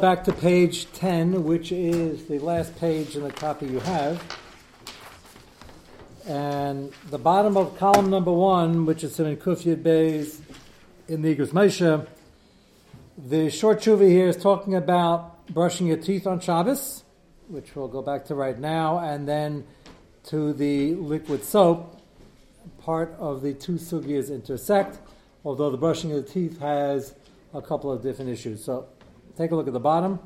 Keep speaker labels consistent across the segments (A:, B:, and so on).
A: Back to page 10, which is the last page in the copy you have. And the bottom of column number one, which is in Kufyud Bays in the Igros Moshe, the short tshuva here is talking about brushing your teeth on Shabbos, which we'll go back to right now, and then to the liquid soap. Part of the two sugyas intersect, although the brushing of the teeth has a couple of different issues. So Take a look at the bottom.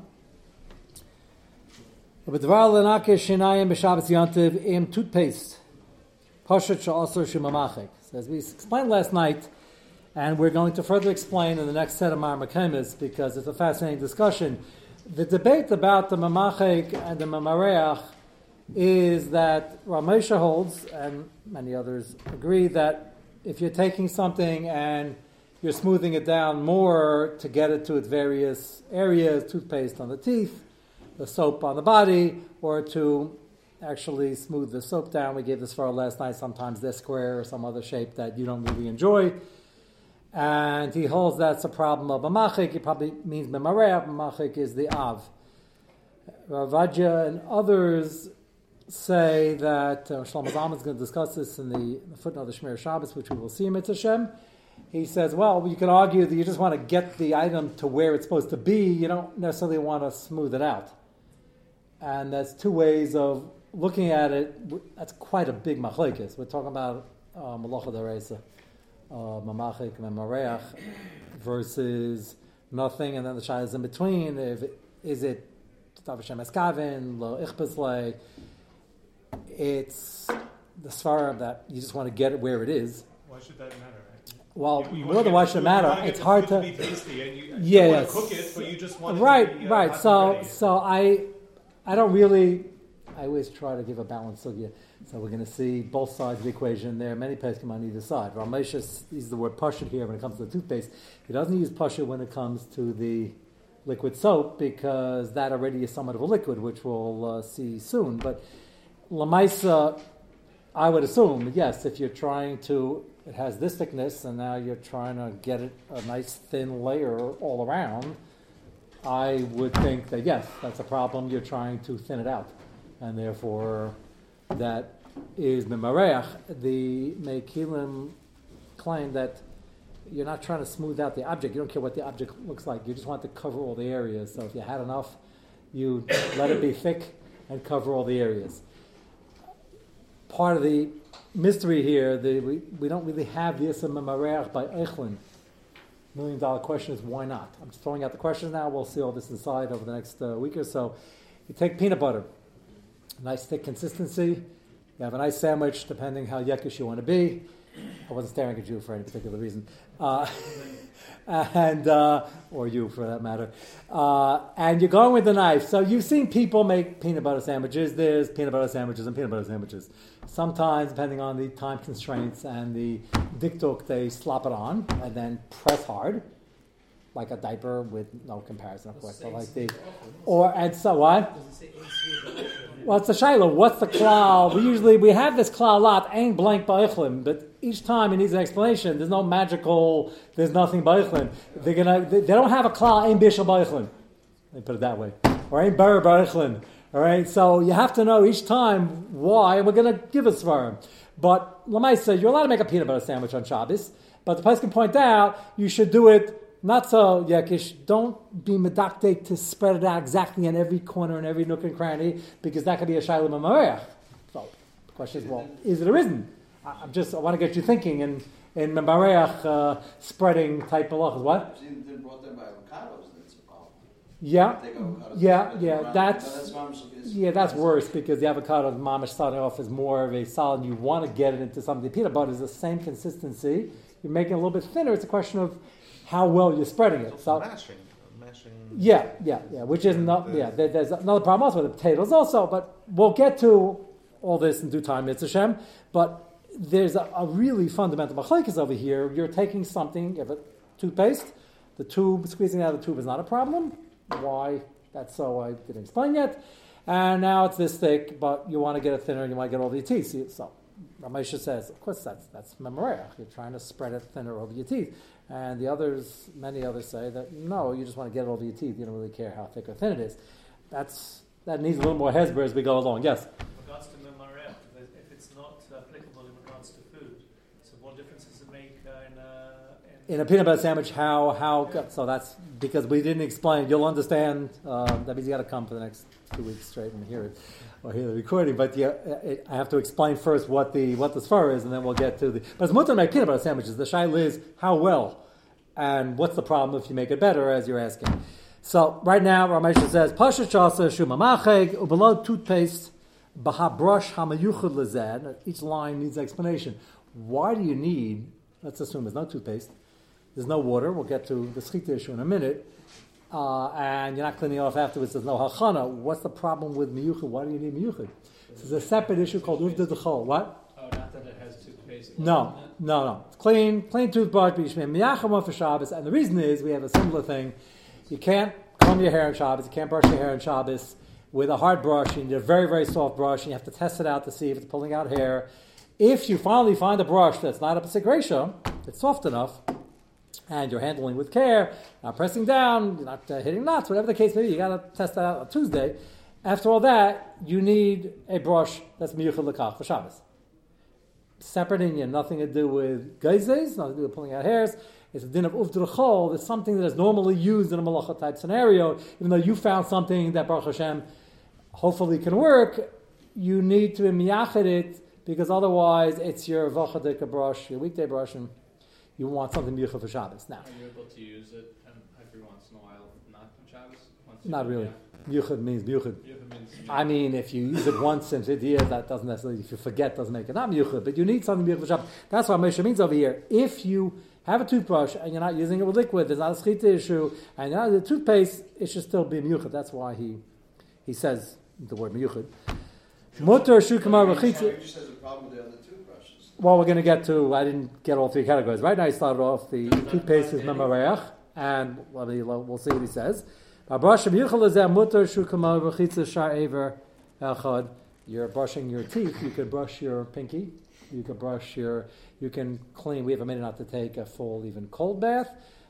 A: im toothpaste. As we explained last night, and we're going to further explain in the next set of Marmakemis because it's a fascinating discussion. The debate about the Mamachek and the Mamareach is that Ramesha holds, and many others agree, that if you're taking something and you're smoothing it down more to get it to its various areas, toothpaste on the teeth, the soap on the body, or to actually smooth the soap down. We gave this for our last night. Sometimes they're square or some other shape that you don't really enjoy. And he holds that's a problem of a machik. It probably means memareach. Machik is the av. Ravaja and others say that uh, Shlomo Zalman is going to discuss this in the footnote of the Shemir Shabbos, which we will see in Mitzvah he says, well, you can argue that you just want to get the item to where it's supposed to be. You don't necessarily want to smooth it out. And that's two ways of looking at it. That's quite a big machlekes. We're talking about uh, malacha dereisa, uh, mamachik and mareach versus nothing, and then the shayla is in between. If is it tavashem eskavin lo? It's the svarah that you just want to get it where it is.
B: Why should that matter?
A: Well, you, you more than why should matter. It's hard to.
B: to you,
A: yeah,
B: cook it, but you just want
A: right,
B: to be,
A: uh, right. So, so I, I don't really. I always try to give a balance of you. So we're going to see both sides of the equation. There are many peskim on either side. Ramesh uses the word pasha here when it comes to the toothpaste. He doesn't use pasha when it comes to the liquid soap because that already is somewhat of a liquid, which we'll uh, see soon. But lamaisa, I would assume yes, if you're trying to it has this thickness, and now you're trying to get it a nice thin layer all around, I would think that yes, that's a problem. You're trying to thin it out, and therefore that is the mimareach. The mekilim claim that you're not trying to smooth out the object. You don't care what the object looks like. You just want to cover all the areas. So if you had enough, you let it be thick and cover all the areas. Part of the mystery here. The, we, we don't really have the Mareach by Eichlin. Million dollar question is why not? I'm just throwing out the questions now. We'll see all this inside over the next uh, week or so. You take peanut butter, nice thick consistency. You have a nice sandwich, depending how yuckish you want to be. I wasn't staring at you for any particular reason. Uh, and uh, or you for that matter. Uh, and you're going with the knife. So you've seen people make peanut butter sandwiches. There's peanut butter sandwiches and peanut butter sandwiches. Sometimes, depending on the time constraints and the diktuk, they slop it on and then press hard, like a diaper with no comparison, of course. But like the, or and so what? Well, it's a shayla. What's the klal? We usually we have this klal a lot, ain't blank ba'ichlin, but each time it needs an explanation. There's no magical. There's nothing ba'ichlin. They're gonna. They, they don't have a klal ain't bishal ba'ichlin. Let me put it that way. Or ain't bar ba'ichlin. All right. So you have to know each time why, and we're gonna give a svarim. But Lamaisa, you're allowed to make a peanut butter sandwich on Shabbos. But the place can point out you should do it not so yakish. Don't be medactic to spread it out exactly in every corner and every nook and cranny because that could be a shiloh and So the question is, well, is it or isn't? I, am just I want to get you thinking in in Membareach uh, spreading type of halachas. What? Yeah, yeah, yeah. That's yeah, that's worse because the avocado mamish starting off is more of a solid. You want to get it into something. The peanut butter is the same consistency. You're making it a little bit thinner. It's a question of how well you're spreading it.
B: So, mashing, mashing.
A: Yeah, yeah, yeah. Which is not. Yeah, there, there's another problem also with the potatoes also, but we'll get to all this in due time. It's a shem, but there's a, a really fundamental machlekes over here. You're taking something, you have a toothpaste, the tube squeezing out of the tube is not a problem. Why? That's so I didn't explain yet. And now it's this thick, but you want to get it thinner and you want to get all the teeth. So Ramesha says, of course, that's that's memoreach. You're trying to spread it thinner over your teeth. And the others, many others say that no, you just want to get it over your teeth. You don't really care how thick or thin it is. That's that needs a little more hesber as we go along. Yes.
C: If it's not applicable in regards to food, so what difference does it make in, uh, in
A: a peanut butter sandwich, how how so that's because we didn't explain. You'll understand. Uh, that means you got to come for the next two weeks straight and hear it or hear the recording. But yeah, it, I have to explain first what the what the sfar is, and then we'll get to the. But it's mutter make peanut butter sandwiches. The shaila is how well, and what's the problem if you make it better, as you're asking. So right now, Ramesha says pasha chasa shumamacheg ubelo toothpaste hamayuchud. Each line needs explanation. Why do you need? Let's assume there's no toothpaste. There's no water. We'll get to the schita issue in a minute. Uh, and you're not cleaning off afterwards. There's no hachana. What's the problem with miyuchid? Why do you need miyuchid? This is a separate issue called uvda dechol. What?
D: Oh, not that it has toothpaste.
A: No, no, no. It's clean, clean toothbrush. but you should Miyacham for Shabbos. And the reason is we have a similar thing. You can't comb your hair on Shabbos. You can't brush your hair on Shabbos with a hard brush. You need a very, very soft brush. And you have to test it out to see if it's pulling out hair. If you finally find a brush that's not a segration, it's soft enough, and you're handling with care, not pressing down, you're not uh, hitting knots, whatever the case may be, you got to test that out on Tuesday. After all that, you need a brush that's miyuchad lekach for Shabbos. Separate in you, nothing to do with geizes, nothing to do with pulling out hairs. It's a din of uvdrechol. It's something that is normally used in a malacha type scenario. Even though you found something that Baruch Hashem hopefully can work, you need to miyachid it because otherwise it's your vachadika brush, your weekday brush, and you want something miyuchad for Shabbos. Now,
D: Are you able to use it um, every once in a while, not on Shabbos? Once you-
A: not really.
D: Yeah.
A: Miyuchad means miyuchad.
D: Yuchad means-
A: I mean, if you use it once in 50 years, that doesn't necessarily, if you forget, doesn't make it not miyuchad, but you need something miyuchad for Shabbos. That's what Moshe means over here. If you have a toothbrush and you're not using it with liquid, there's not a schita issue, and you're not the toothpaste, it should still be miyuchad. That's why he, he says the word miyuchad. Mutter shukamar v'chitza. Well, we're going to get to, I didn't get all three categories. Right now, I started off the toothpaste is memareach, and well, we- we'll see what he says. You're brushing your teeth. You could brush your pinky. You could brush your. You can clean. We have a minute not to take a full, even cold bath,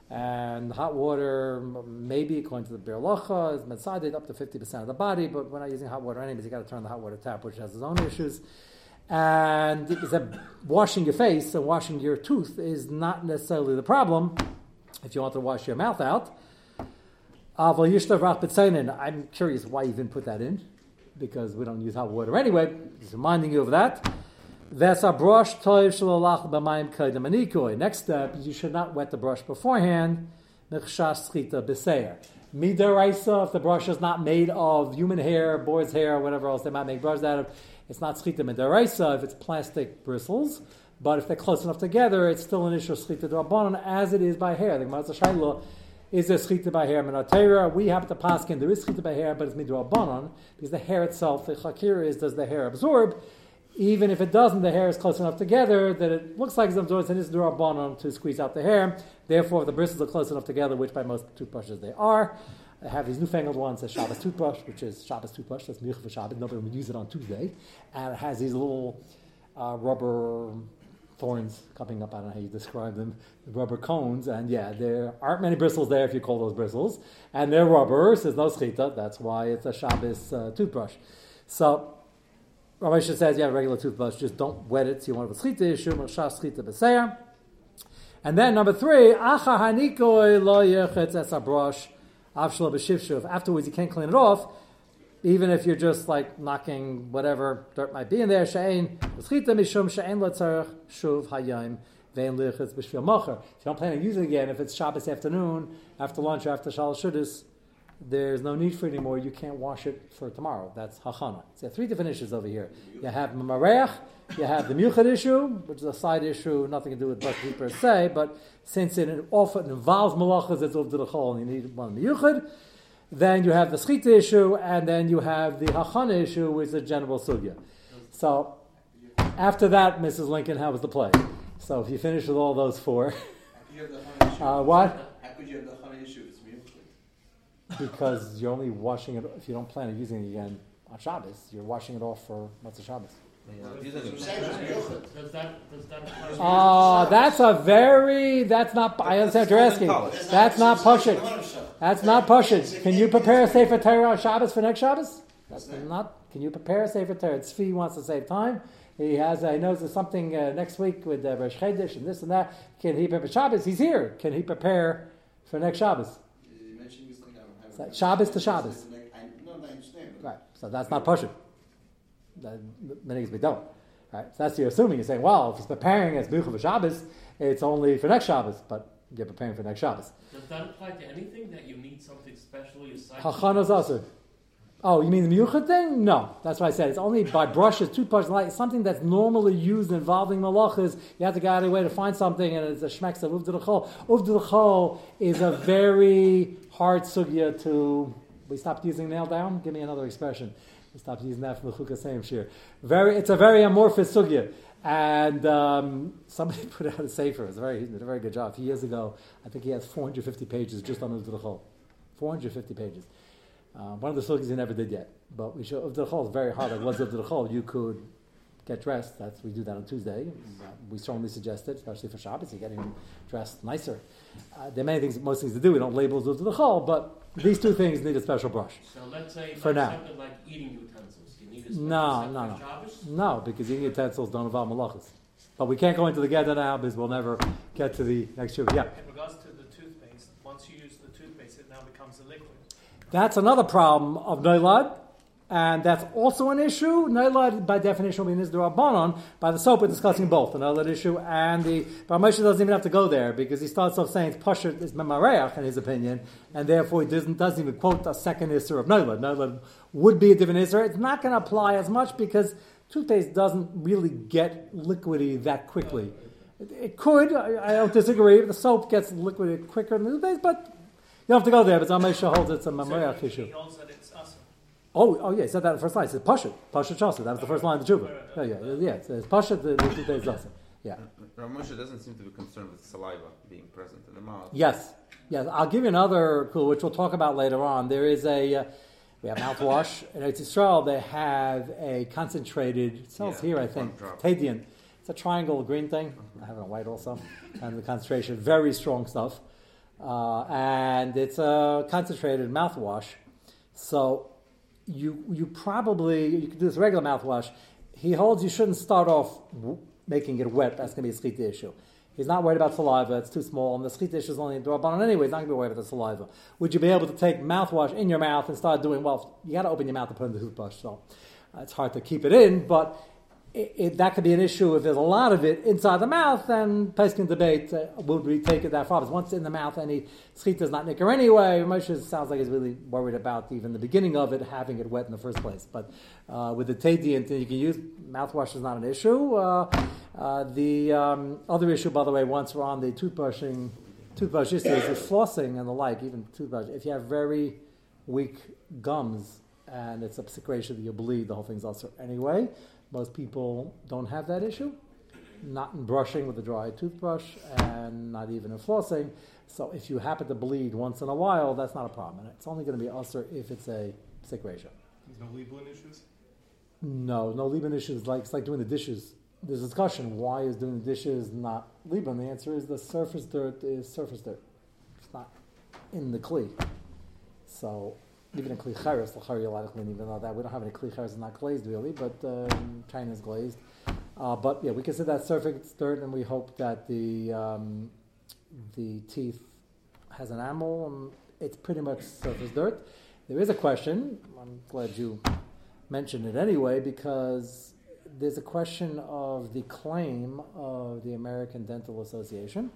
A: and hot water. Maybe according to the Birlacha is metzaded up to fifty percent of the body, but we're not using hot water anyways. You got to turn the hot water tap, which has its own issues. And said washing your face and washing your tooth is not necessarily the problem if you want to wash your mouth out. I'm curious why you even put that in, because we don't use hot water anyway. Just reminding you of that. Next step, you should not wet the brush beforehand. Midaraisa, if the brush is not made of human hair, boar's hair, whatever else they might make brushes out of, it's not schita midaraisa if it's plastic bristles. But if they're close enough together, it's still an issue of schita drabanan, as it is by hair. The Gemara Shaila is there schita by hair minatera? We have to paskin. There is schita by hair, but it's midrabanan because the hair itself, the chakir is does the hair absorb? Even if it doesn't, the hair is close enough together that it looks like it's absorbed, and it's drabanan to squeeze out the hair. Therefore, if the bristles are close enough together, which by most toothbrushes they are. I have these newfangled ones, a Shabbos toothbrush, which is Shabbos toothbrush. That's milch for Shabbos. Nobody would use it on Tuesday, and it has these little uh, rubber thorns coming up. I don't know how you describe them, the rubber cones. And yeah, there aren't many bristles there if you call those bristles. And they're rubber, says no schita. That's why it's a Shabbos uh, toothbrush. So, Shah says, yeah, regular toothbrush, just don't wet it. So you want to have a schita issue, schita b'seir. And then number three, acha hanikoi lo yechetz brush Afterwards, you can't clean it off even if you're just like knocking whatever dirt might be in there, l'schita mishum l'tzarech shuv hayim ve'en. If you don't plan on using it again, if it's Shabbos afternoon, after lunch, or after shalosh shudas, there's no need for it anymore. You can't wash it for tomorrow. That's hachana. So three different issues over here. You have mareach, you have the muchad issue, which is a side issue, nothing to do with bashit per se, but since it often involves malachas, it's over to the chol, and you need one muchad. Then you have the schita issue, and then you have the hachana issue, which is a general sugya. So after that, Mrs. Lincoln, how was the play? So if you finish with all those four,
E: How could you have the
A: uh, what?
E: How could you have the honey issue? It's mutual.
A: Because you're only washing it if you don't plan on using it again on Shabbos. You're washing it off for Matzah Shabbos.
D: Does apply?
A: Oh, that's a very. That's not. I understand what you're asking. That's not pushing. That's not pushing. Can you prepare a Sefer Torah on Shabbos for next Shabbos? That's not. Can you prepare a Sefer Torah? Tzvi wants to save time. He has. Uh, he knows there's something uh, next week with uh, Rosh Chodesh and this and that. Can he prepare Shabbos? He's here. Can he prepare for next Shabbos?
E: You mentioned this thing, I don't have.
A: So Shabbos to Shabbos.
E: I, no, I understand.
A: Right. So that's not pushing. That- Many things we don't. Right. So that's you're assuming. You're saying, well, if he's preparing as Bucha for Shabbos, it's only for next Shabbos, but you're preparing for next Shabbos.
D: Does that apply to anything that you need something special aside?
A: Hachanos Aser. Oh, you mean the Miyuchad thing? No, that's what I said. It's only by brushes, toothbrushes, like something that's normally used involving malachas. You have to go out of your way to find something, and it's a shmeksa of uvd l'chol. Uvd l'chol is a very hard sugya to. We stopped using nail down. Give me another expression. We stopped using that from the Chukah Same Shir. Very, it's a very amorphous sugya. And um, somebody put out a sefer. It's a very, he did a very good job. A few years ago, I think he has 450 pages just on Uvd l'chol. 450 pages. Uh, one of the sugyas he never did yet. But we show l'chol is very hard. Like, what's Uvd l'chol? You could get dressed. That's we do that on Tuesday. Uh, we strongly suggest it, especially for Shabbos. You're getting dressed nicer. Uh, there are many things, most things to do. We don't label those to the l'chol, but these two things need a special brush.
D: So let's say
A: For
D: like
A: now.
D: something like eating utensils. You need a special
A: No,
D: set
A: no,
D: for
A: no.
D: Shabbos?
A: No, because eating utensils don't involve malachas. But we can't go into the Gedda now because we'll never get to the next year. Yeah.
C: In regards to the toothpaste, once you use the toothpaste, it now becomes a liquid.
A: That's another problem of Noilad, and that's also an issue. Noilad, by definition, will be Nizdur By the soap, we're discussing both the Noilad issue and the. But Moshe doesn't even have to go there because he starts off saying it's Pashat is Memareach, in his opinion, and therefore he doesn't, doesn't even quote a second Isser of Noilad. Noilad would be a different Isser. It's not going to apply as much because toothpaste doesn't really get liquidy that quickly. It, it could, I, I don't disagree. The soap gets liquidy quicker than the toothpaste, but you don't have to go there, but Zamesha holds it's a Memareach issue.
C: He holds that it's us.
A: Oh, oh yeah, he said that in the first line. He said Pashat, Pashat Chasa. That was the first line of the Tshuva. Yeah, yeah, yeah. It says Pashat, the the two days Zasa. Yeah.
F: Rav Moshe doesn't seem to be concerned with saliva being present in the mouth.
A: Yes, yes. I'll give you another clue, which we'll talk about later on. There is a, uh, we have mouthwash. In Eretz Yisrael, they have a concentrated, it sells
F: Yeah,
A: here, I think,
F: drop.
A: Tadian. It's a triangle green thing. I have it in white also. And the concentration, very strong stuff. Uh, and it's a concentrated mouthwash. So you you probably you could do this regular mouthwash. He holds you shouldn't start off making it wet. That's going to be a schita issue. He's not worried about saliva; it's too small, and the schita issue is only a doorbell anyway. He's not going to be worried about the saliva. Would you be able to take mouthwash in your mouth and start doing? Well, you got to open your mouth to put in the toothbrush, so uh, it's hard to keep it in, but. It, it, that could be an issue if there's a lot of it inside the mouth, then Pes can debate uh, would we take it that far. But once in the mouth, any schita does not nicker anyway. Moshe sounds like he's really worried about even the beginning of it having it wet in the first place. But uh, with the tadiant, you can use mouthwash is not an issue. Uh, uh, the um, other issue, by the way, once we're on the toothbrushing, toothbrush issue is flossing and the like. Even toothbrush, if you have very weak gums and it's a secretion that you bleed, the whole thing's also anyway. Most people don't have that issue, not in brushing with a dry toothbrush and not even in flossing. So if you happen to bleed once in a while, that's not a problem. And it's only going to be ulcer if it's a sick ratio.
B: There's no Liebling issues?
A: No, no Liban issues. Like it's like doing the dishes. There's a discussion. Why is doing the dishes not Liban? The answer is the surface dirt is surface dirt. It's not in the kli. So even in kli cheres, the you're allowed to clean even though that we don't have any kli cheres is not glazed really, but um, China is glazed. Uh, but yeah, we consider that surface dirt, and we hope that the um, the teeth has enamel. And it's pretty much surface dirt. There is a question. I'm glad you mentioned it anyway because there's a question of the claim of the American Dental Association.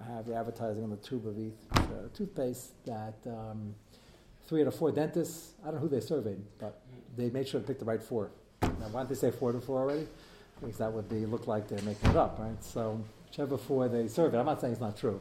A: I have the advertising on the tube of uh, toothpaste that um, three out of four dentists, I don't know who they surveyed, but they made sure to pick the right four. Now, why didn't they say four to four already? Because that would be look like they're making it up, right? So whichever four they surveyed, I'm not saying it's not true,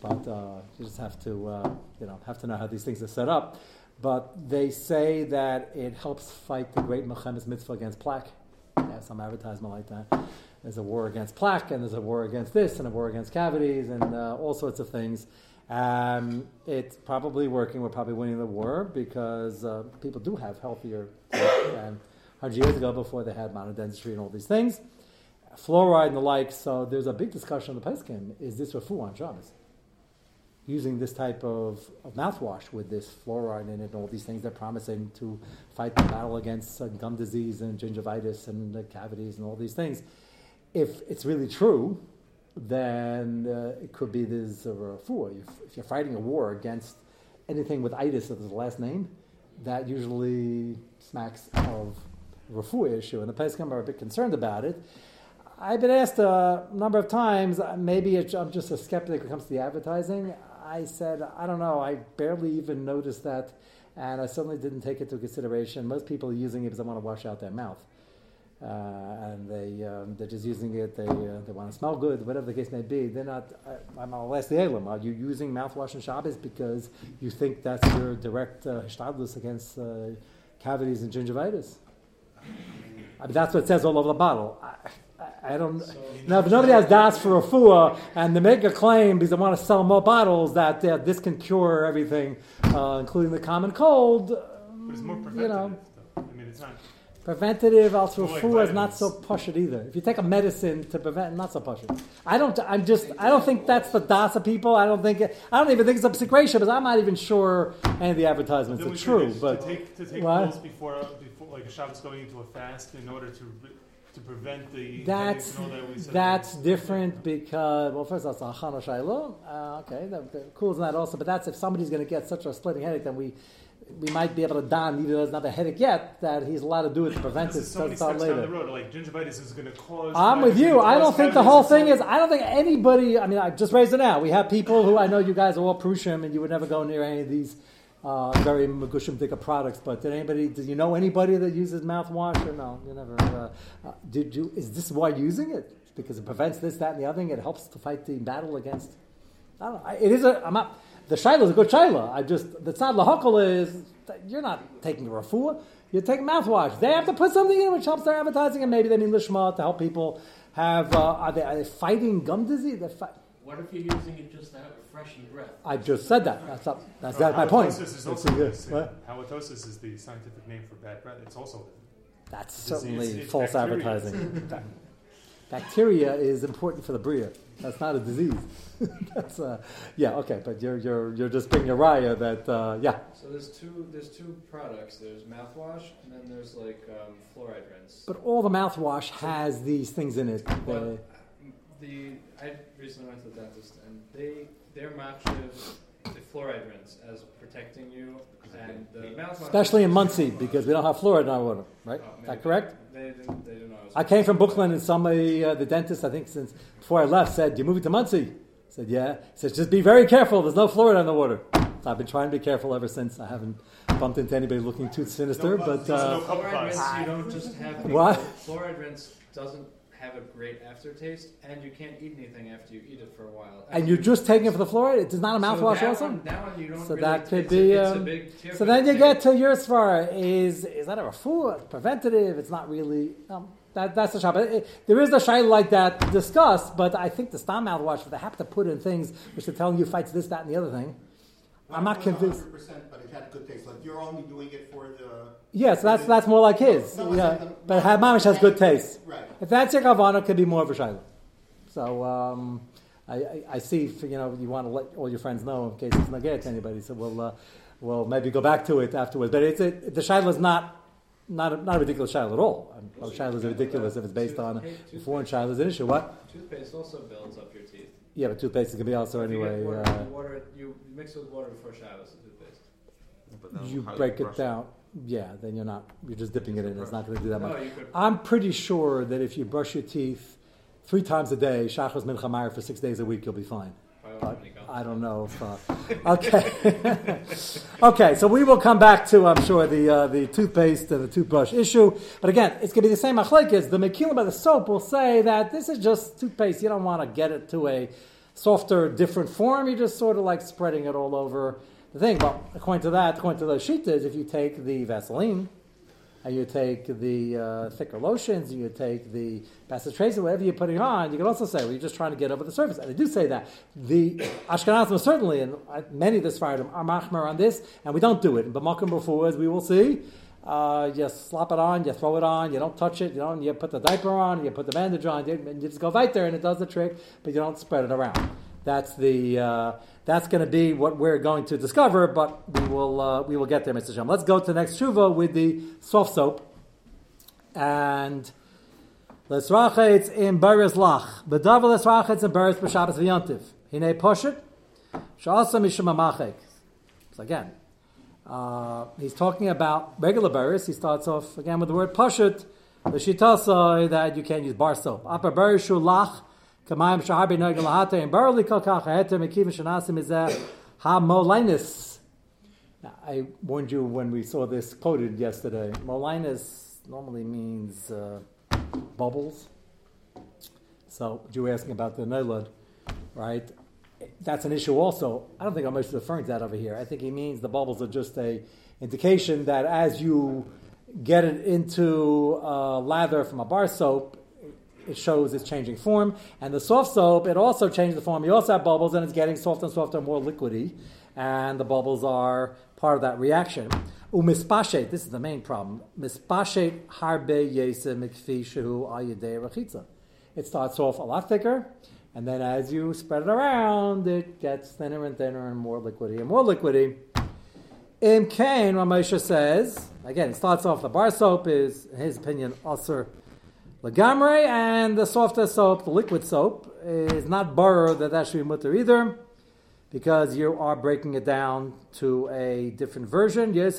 A: but uh, you just have to, uh, you know, have to know how these things are set up. But they say that it helps fight the great Mechemes mitzvah against plaque. They some advertisement like that. There's a war against plaque, and there's a war against this, and a war against cavities, and uh, all sorts of things. Um, it's probably working. We're probably winning the war because uh, people do have healthier teeth, and 100 years ago before they had modern dentistry and all these things. Fluoride and the like, so there's a big discussion on the Peskim. Is this refu on Shabbos? Using this type of, of mouthwash with this fluoride in it and all these things they're promising to fight the battle against uh, gum disease and gingivitis and uh, cavities and all these things. If it's really true, then uh, it could be this uh. If, if you're fighting a war against anything with itis as the last name, that usually smacks of refu issue, and the Pesachim are a bit concerned about it. I've been asked a number of times, uh, maybe I'm just a skeptic when it comes to the advertising. I said, I don't know, I barely even noticed that, and I certainly didn't take it into consideration. Most people are using it because they want to wash out their mouth. Uh, and they, um, they're just using it, they, uh, they want to smell good, whatever the case may be. They're not, I, I'm I'll the Elam, are you using mouthwash on Shabbos because you think that's your direct uh, against uh, cavities and gingivitis? I mean, that's what it says all over the bottle. I, I, I don't.
C: So,
A: Now, if nobody has das for a fua, and they make a claim because they want to sell more bottles that uh, this can cure everything, uh, including the common cold,
B: But it's more
A: um,
B: preventative.
A: you know,
B: though. I mean, it's not.
A: Preventative
B: also like
A: refuah is not so
B: vitamins.
A: push it either. If you take a medicine to prevent, not so push it. I don't. I'm just. I don't think that's the das of people. I don't think. It, I don't even think it's a secretion, because I'm not even sure any of the advertisements are true. But
B: to take to take
A: What?
B: pills before before like a Shabbos going into a fast in order to to prevent the
A: That's
B: headaches and all that
A: that's different because well, first that's a chana. Uh, okay, that, that, cool is that also, but that's if somebody's going to get such a splitting headache, then we we might be able to don even though it's not a headache yet that he's allowed to do it to prevent
B: This
A: it.
B: so many steps down
A: later.
B: the road. Like gingivitis is going to cause.
A: I'm with you. I don't think the whole thing is. I don't think anybody. I mean, I just raised it now. We have people who I know you guys are all Prushim, and you would never go near any of these uh, very Magushim Dika products. But did anybody? Did you know anybody that uses mouthwash or no? You never. Uh, uh, did you? Is this why using it? Because it prevents this, that, and the other thing. It helps to fight the battle against. I don't know. It is a. I'm not. The shaila is a good shaila. I just the tzad lahakal is you're not taking a refuah. You're taking mouthwash. They have to put something in which helps their advertising, and maybe they mean lishma to help people have. Uh, are, they, are they fighting gum disease? They're fi-
G: What if you're using it just to have a freshen breath?
A: I just said that. That's up, that's
B: Uh,
A: that's my point.
B: halitosis Is also
A: a
B: this,
A: what?
B: halitosis is the scientific name for bad breath. It's also
A: That's certainly
B: it's- it's
A: false
B: bacteria.
A: advertising. Bacteria is important for the bria. That's not a disease. that's uh, yeah okay, but you're you're you're just being a raya that uh, yeah.
D: So there's two there's two products. There's mouthwash and then there's like um, fluoride rinse.
A: But all the mouthwash has these things in it. The-
D: the I recently went to the dentist and they their matches the fluoride rinse as protecting you and the mouthwash.
A: especially in Monsey because we don't have fluoride in our water, right?
D: Oh,
A: Is that correct?
D: They didn't. They didn't know. I, was
A: I came from Brooklyn and somebody, uh, the dentist, I think since before I left, said, "You moving to Monsey?" I said, "Yeah." He said, "Just be very careful. There's no fluoride in the water." So I've been trying to be careful ever since. I haven't bumped into anybody looking too sinister,
E: No,
A: but
B: no,
A: uh,
B: no.
D: Fluoride rinse, you don't just have
A: What?
D: Fluoride rinse doesn't have a great aftertaste, and you can't eat anything after you eat it for a while.
A: and you're just taking it for the fluoride. It is not a mouthwash,
D: that
A: also.
D: One, that one you don't
A: So
D: really,
A: that could be,
D: A,
A: um, So then you get to your svara. Is is that a? It's preventative. It's not really. Um, that, that's the shop. It- it- there is a shayla like that discussed, but I think the stam mouthwash, they have to put in things which they're telling you fights this, that, and the other thing. I'm not convinced.
E: 100%, but it had good taste. Like you're only doing it for the.
A: Yes, that's that's more like his.
E: No,
A: yeah,
E: the-
A: but ha- mamish has good taste.
E: Right.
A: If that's your kavana, it could be more of a shayla. So um, I, I, I see. if, You know, you want to let all your friends know in case it's not get to anybody. So we'll uh, we'll maybe go back to it afterwards. But it's it, the shayla is not. Not a, not a ridiculous shayla at all. I mean, most shaylas are ridiculous if it's based on a foreign shayla is an issue. What?
D: Toothpaste also builds up your teeth.
A: Yeah, but toothpaste can be also
D: If you get
A: anyway.
D: Water,
A: Uh,
D: water, you mix it with water before showers. The toothpaste.
F: But then
A: you
F: how
A: break
F: brush
A: it down. Yeah, then you're not. You're just dipping it in. It's not going to do that much.
D: No, you could.
A: I'm pretty sure that if you brush your teeth three times a day, shachos mincha Meir, for six days a week, you'll be fine. But
D: won't have any gum.
A: I don't know if. Uh, okay. okay, so we will come back to, I'm sure, the uh, the toothpaste and the toothbrush issue. But again, it's going to be the same machlekes. The mekilim by the soap will say that this is just toothpaste. You don't want to get it to a softer, different form. You're just sort of like spreading it all over the thing. Well, according to that, according to those shitas, if you take the Vaseline and you take the uh, thicker lotions, and you take the Tracer, whatever you're putting on, you can also say, well, you're just trying to get over the surface. And they do say that. The Ashkenazim certainly, and uh, many of the Sfardim are machmer on this, and we don't do it. In B'makim before, as we will see, Uh, you slap it on, you throw it on, you don't touch it, you don't. You put the diaper on, you put the bandage on, you just go right there, and it does the trick, but you don't spread it around. That's the uh, that's going to be what we're going to discover, but we will uh, we will get there, Mr. Shem. Let's go to the next shuva with the soft soap, and let's in beres lach. Bedavel let's rachetz in beres b'shabbos v'yantiv. Hine poshet sha'asa mishum amachek. So again, uh, he's talking about regular beres. He starts off again with the word poshet. The shitasai that you can't use bar soap. Upper beres lach. Kamayim shaharbi nagel lahate and barley kalkach ahetem ekivim shanasim is ha molinus. I warned you when we saw this quoted yesterday. Molinus normally means uh, bubbles. So you were asking about the nolad, right? That's an issue also. I don't think I'm much referring to that over here. I think he means the bubbles are just a indication that as you get it into uh, lather from a bar soap, it shows it's changing form. And the soft soap, it also changes the form. You also have bubbles, and it's getting softer and softer, more liquidy. And the bubbles are part of that reaction. Umispashet, this is the main problem. Mispashet harbe yese mikfi shehu ayidei rachitza. It starts off a lot thicker, and then as you spread it around, it gets thinner and thinner and more liquidy and more liquidy. Im Kain, Ramosha says, again, it starts off the bar soap is, in his opinion, also Lagamre, and the softer soap, the liquid soap, is not borrow that that should be mutter either, because you are breaking it down to a different version. Everybody's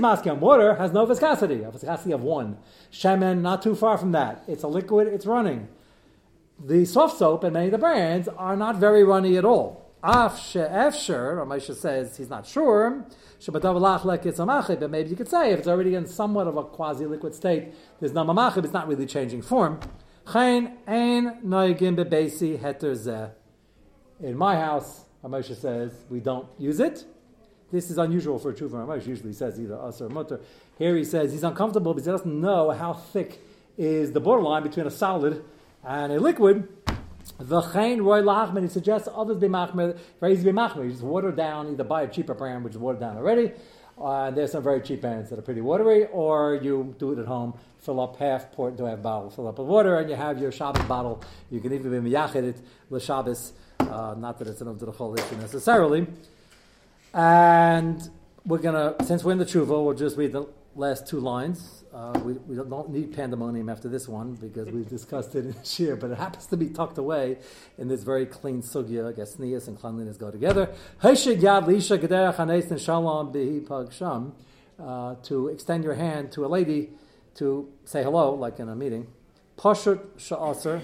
A: masking on water has no viscosity, a viscosity of one. Shemen, not too far from that. It's a liquid, it's running. The soft soap and many of the brands are not very runny at all. Af she'efsher, or Moshe says he's not sure, but maybe you could say if it's already in somewhat of a quasi-liquid state, there's no mamachib, it's not really changing form. In my house, Moshe says, we don't use it. This is unusual for a true Moshe usually says either us or mutter. Here he says he's uncomfortable because he doesn't know how thick is the borderline between a solid and a liquid. V'chein roy lachman, he suggests others be machmer, very easy to be machmer. You just water down, either buy a cheaper brand which is watered down already, uh, there's some very cheap brands that are pretty watery, or you do it at home, fill up half, port, into a bottle, fill up with water, and you have your Shabbos bottle. You can even be miyached it, the Shabbos, uh, not that it's an whole issue necessarily. And we're gonna, since we're in the tshuva, we'll just read the last two lines. Uh, we, we, don't need pandemonium after this one because we've discussed it in Shir, but it happens to be tucked away in this very clean sugya. I guess sneas and cleanliness go together. Uh, to extend your hand to a lady to say hello, like in a meeting. Pashut sha'aser.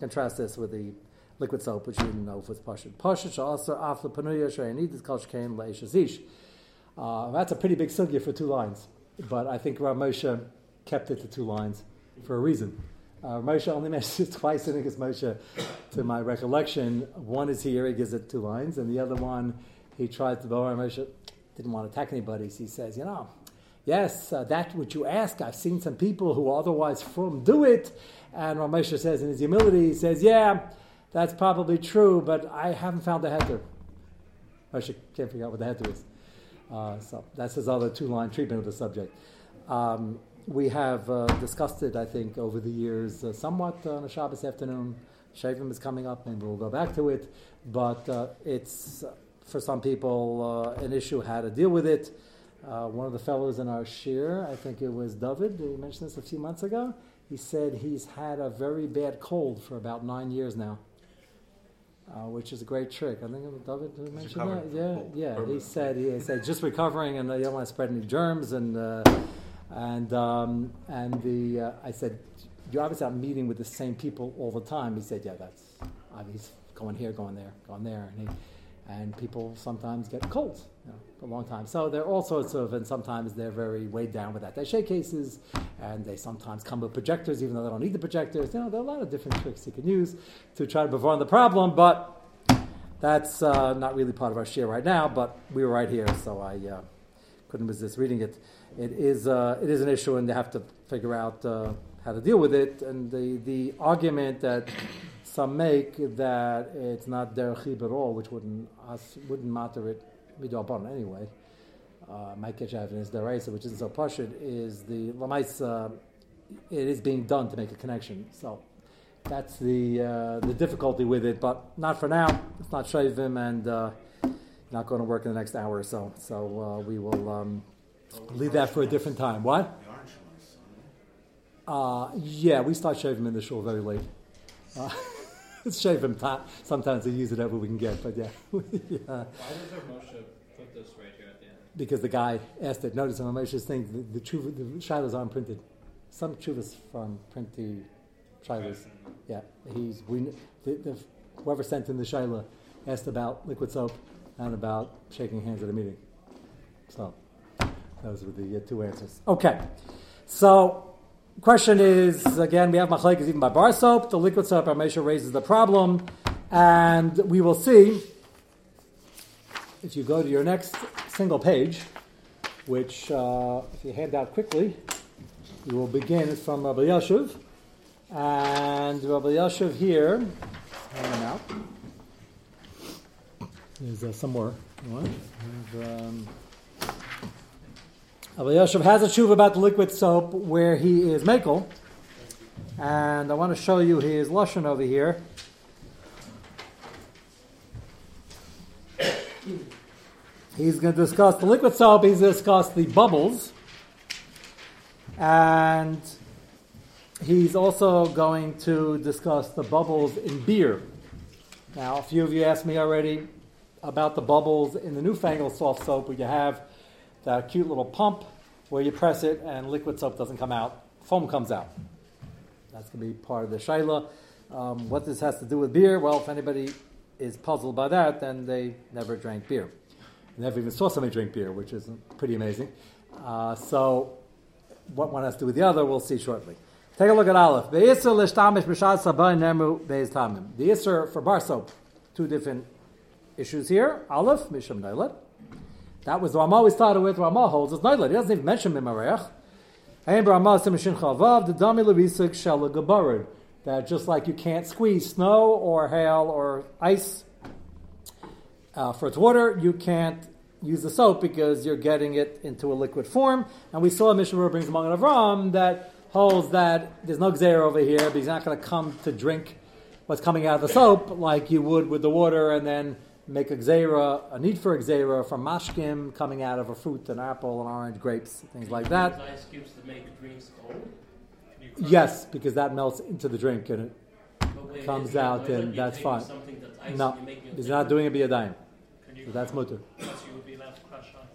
A: Contrast this with the liquid soap, which you didn't know if it's pashut. Pashut sha'aser after panuya sha'yanid kol shkein le'eshazish. Uh, that's a pretty big sugya for two lines but I think Rav Moshe kept it to two lines for a reason. Uh, Moshe only mentions twice, I think it's Moshe, to my recollection. One is here, he gives it two lines, and the other one, he tries to, Rav Moshe didn't want to attack anybody, so he says, you know, yes, uh, that which you ask, I've seen some people who are otherwise from do it. And Rav Moshe says in his humility, he says, yeah, that's probably true, but I haven't found the heter. Moshe can't figure out what the heter is. Uh, so that's his other two-line treatment of the subject. Um, we have uh, discussed it, I think, over the years uh, somewhat on a Shabbos afternoon. Shavim is coming up, and we'll go back to it. But uh, it's, uh, for some people, an issue how to deal with it. one of the fellows in our shir, I think it was David, he mentioned this a few months ago. He said he's had a very bad cold for about nine years now uh, which is a great trick. I think David mentioned that. Yeah, yeah. He said he said just recovering, and uh, you don't want to spread any germs, and uh, and um, and the uh, I said you obviously are meeting with the same people all the time. He said, yeah, that's mean, he's going here, going there, going there, and he and people sometimes get colds know, a long time. So there are all sorts of, and sometimes they're very weighed down with shake cases, and they sometimes come with projectors, even though they don't need the projectors. You know, there are a lot of different tricks you can use to try to perform the problem, but that's uh, not really part of our share right now. But we were right here, so I uh, couldn't resist reading it. It is, uh, it is an issue, and they have to figure out uh, how to deal with it. And the, the argument that some make that it's not derechib at all, which wouldn't us wouldn't matter it midabon anyway. Uh, might catch evidence deraisa, which isn't so pashut, is the lamais. Uh, it is being done to make a connection. So that's the uh, the difficulty with it, but not for now. It's not shavim and uh, not going to work in the next hour or so. So uh, we will um, leave that for a different time. What? Uh, yeah, we start shaving in the shul very late. It's shaving time. Sometimes we use it whatever we can get, but yeah. yeah.
D: Why does our Moshe put this right here at the end?
A: Because the guy asked it. Notice on Moshe's thing, the, the, tshuva, the shilas aren't printed. Some chuvas from printy shilas. Yeah, he's we the, the, whoever sent in the shaila asked about liquid soap and about shaking hands at a meeting. So those were the uh, two answers. Okay, so question is again we have machlekes even by bar soap. The liquid soap, Ramesha raises the problem, and we will see if you go to your next single page, which uh, if you hand out quickly, you will begin from Rabbi Yashuv. And Rabbi Yashuv here, hang out. There's uh, some more. What? Rabbi has a shuv about the liquid soap where he is makel. And I want to show you his lashon over here. He's going to discuss the liquid soap. He's going to discuss the bubbles. And he's also going to discuss the bubbles in beer. Now, a few of you asked me already about the bubbles in the newfangled soft soap where you have that cute little pump where you press it and liquid soap doesn't come out, foam comes out. That's going to be part of the shaila. Um, what this has to do with beer? Well, if anybody is puzzled by that, then they never drank beer. Never even saw somebody drink beer, which is pretty amazing. Uh, so, what one has to do with the other, we'll see shortly. Take a look at Aleph. The Isser for bar soap. Two different issues here. Aleph, misham neilet. That was the Ramah we started with. Ramah holds it's neilet. He doesn't even mention gabarid. That just like you can't squeeze snow or hail or ice uh, for its water, you can't use the soap because you're getting it into a liquid form. And we saw a Mishnah brings Magen Avram that holds that there's no gzera over here, but he's not going to come to drink what's coming out of the soap like you would with the water, and then make a gzera, a need for a gzera from mashkim coming out of a fruit, an apple, an orange, grapes, things like that.
G: Ice cubes to make drinks cold. Can you crush
A: Yes, because that melts into the drink and it
G: wait,
A: comes out,
G: and
A: that's fine.
G: Something that's ice
A: no,
G: and you're making a
A: he's not doing it
G: cold,
A: via dime, so that's mutter.
C: so you would be allowed to crush ice.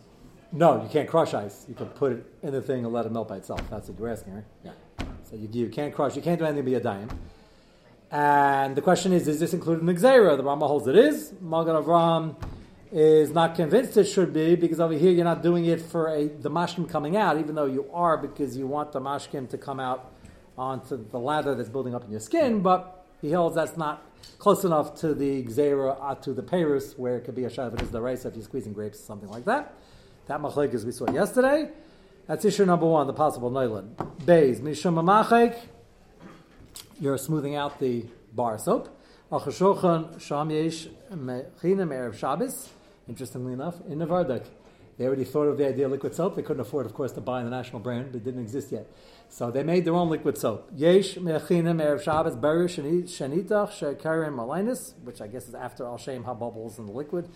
A: No, you can't crush ice. You can put it in the thing and let it melt by itself. That's what you're asking, right? Yeah. So you, you can't crush. You can't do anything be a dime. And the question is, is this included in the gzera? The Rama holds it is. Magen Avram is not convinced it should be because over here you're not doing it for a the mashkim coming out, even though you are because you want the mashkim to come out onto the lather that's building up in your skin. But he holds that's not close enough to the gzera uh, to the Paris where it could be a shav is the rice if you're squeezing grapes, or something like that. That machlek as we saw yesterday. That's issue number one, the possible noilad. Bays, mishum you're smoothing out the bar soap. Achashochan mechinem erev Shabbos. Interestingly enough, in Navardak, they already thought of the idea of liquid soap. They couldn't afford, of course, to buy the national brand, but it didn't exist yet. So they made their own liquid soap. Yesh mechinem erev Shabbos shenitach shekarim malinus, which I guess is after al shem bubbles in the liquid.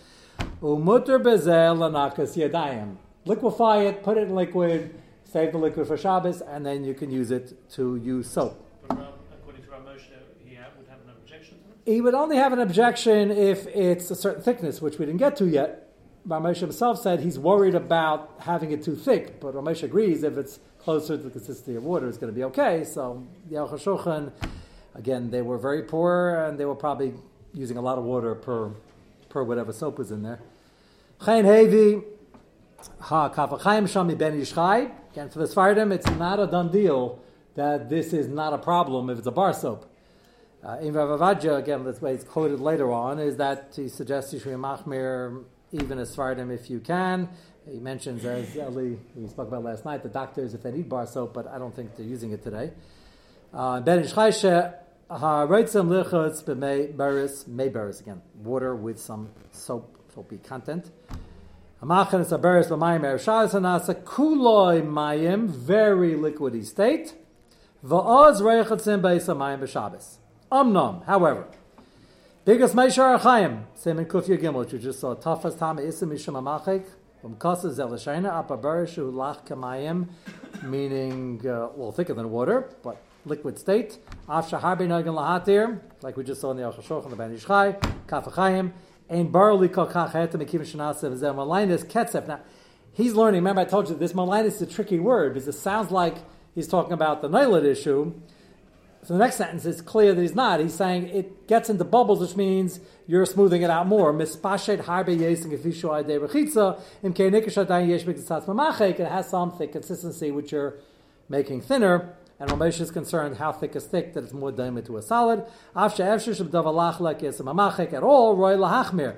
A: Umutter bezel lanakas yadayim. Liquefy it, put it in liquid, save the liquid for Shabbos, and then you can use it to use soap.
C: But Ram, according to Ramosha, he ha- would have an objection to it.
A: He would only have an objection if it's a certain thickness, which we didn't get to yet. Ramesh himself said he's worried about having it too thick, but Ramesh agrees if it's closer to the consistency of water, it's going to be okay. So, the Al Shulchan, again, they were very poor and they were probably using a lot of water per, per whatever soap was in there. Chayin Hevi, Ha Kafachayim Shami Ben Ish Chai. Again, for the Sfardim, it's not a done deal that this is not a problem if it's a bar soap. Uh, in Rav Avadja, again, that's why it's quoted later on, is that he suggests you should be machmir even as Sfardim if you can. He mentions, as Eli, we spoke about last night, the doctors, if they need bar soap, but I don't think they're using it today. Uh, Ben Ishchaisha, Ha'reitzim lichutz b'mei beris, mei again, water with some soap, soapy content. Hamachan is a beris b'mayim ershaz hanasa kuloi mayim, very liquidy state. Va'oz reichatzim beis hamayim b'shabes. Omnom, however, biggest meishar achayim, same in Kufya Gimel, which you just saw, tafas tama isim mishum amachik, umkasa zelashayna, apa berishu lach kamayim, meaning, uh, well, thicker than water, but liquid state. Afsha harbe nogan lahatir, like we just saw in the Aruch HaShulchan, the Ben Ish Chai, Kaf HaChaim, ein barli kol kach hetem ekim shanasev zeh malinus ketzef. Now, he's learning, remember I told you, this malinus is a tricky word, because it sounds like he's talking about the Nailat issue, so the next sentence is clear that he's not. He's saying it gets into bubbles, which means you're smoothing it out more. Mispashet harbe yesing ifishu ade rechitza im kenikasha dayin yesh mikdatzatz mamachek. It has some thick consistency which you're making thinner. And Ramesh is concerned how thick is thick that it's more daimah to a solid. Afshe efshe shabdavalach like is mamachek at all. Roy lahachmir.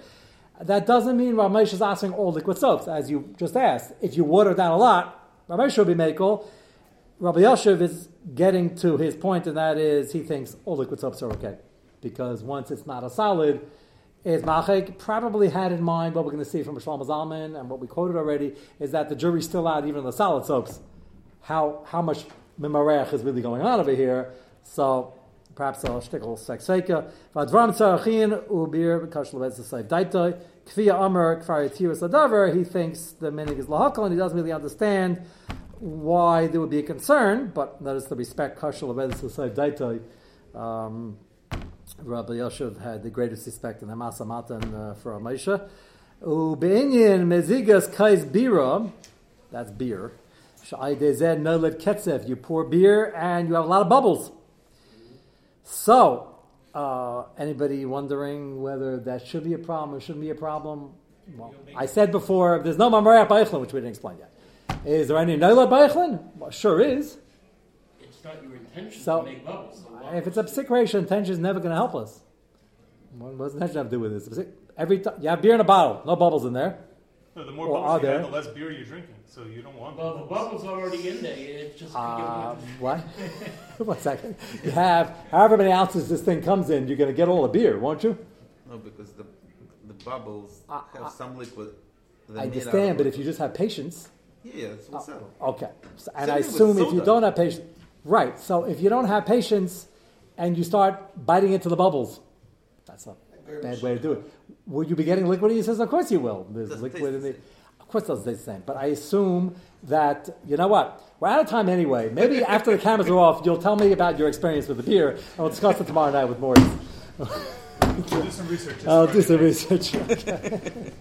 A: That doesn't mean Ramesh is asking all liquid soaps, as you just asked. If you water down a lot, Ramesh will be makel. Rabbi Yashiv is getting to his point, and that is he thinks all liquid soaps are okay. Because once it's not a solid, is Machek probably had in mind what we're going to see from Shlomo Zalman and what we quoted already is that the jury's still out even on the solid soaps. How how much mimarech is really going on over here? So perhaps a shtickle sekseka. Vadram tzarachin ubir b'kash lebez l'sayv daitoi. Kfiya Amr Kfar Adavar, he thinks the minig is lahakal, and he doesn't really understand why there would be a concern, but notice the respect Kashal Daitai. Um, Rabbi Yoshev had the greatest respect in the Masa Matan uh, for Amesha. Ubeinian Mezigas Kais Bira, that's beer. Shai Dezed Noled Ketzev, you pour beer and you have a lot of bubbles. So, uh, anybody wondering whether that should be a problem or shouldn't be a problem? Well, I said before, there's no Mamarayat Beichlin, which we didn't explain yet. Is there any Nola Beichlin? Well, sure is.
G: It's not your intention
A: So,
G: to make bubbles. So
A: If it's a psik reisha, intention is never going to help us. What what does intention have to do with this? Every time you have beer in a bottle, no bubbles in there.
B: No, the more
A: Well, are
B: bubbles you
A: there?
B: have, the less beer you're drinking. So you don't want
G: well, the bubbles are already in there. It's just
A: Uh, what? One second. You have however many ounces this thing comes in, you're going to get all the beer, won't you?
F: No, because the the bubbles
A: I-
F: have
A: I-
F: some liquid.
A: I understand, but if you just have patience,
F: yeah, yeah, that's what's oh, up.
A: okay. So, and
F: Same
A: I assume if you don't have patience, right? So if you don't have patience and you start biting into the bubbles, that's a bad way to do it. Will you be getting liquid? He says, of course you will. There's
F: Doesn't
A: liquid in
F: taste
A: the.
F: the.
A: Of course, it doesn't taste the same. But I assume that you know what? We're out of time anyway. Maybe after the cameras are off, you'll tell me about your experience with the beer, and we'll discuss it tomorrow night with Morris.
B: We'll do some research.
A: I'll do some research.